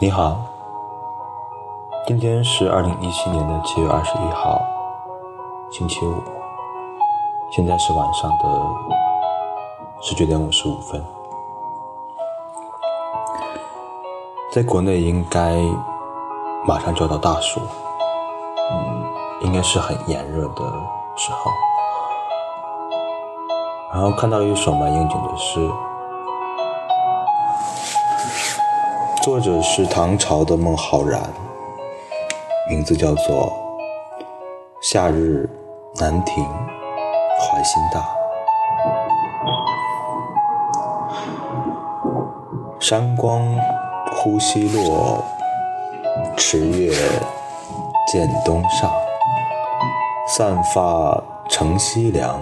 你好，今天是二零一七年的七月二十一号，星期五，现在是晚上的十九点五十五分。在国内应该马上就要到大暑，嗯，应该是很炎热的时候。然后看到一首蛮应景的诗。作者是唐朝的孟浩然，名字叫做《夏日南亭怀心大》。山光忽西落，池月渐东上。散发乘西凉，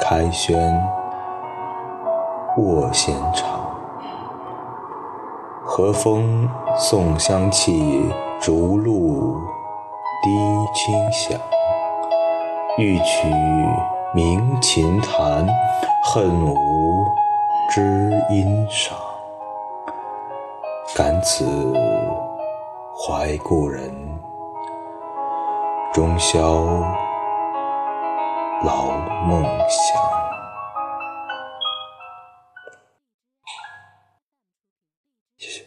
开轩卧闲长。和风送香气，竹露滴清响。欲取鸣琴弹，恨无知音赏。感此怀故人，终宵劳梦想。谢谢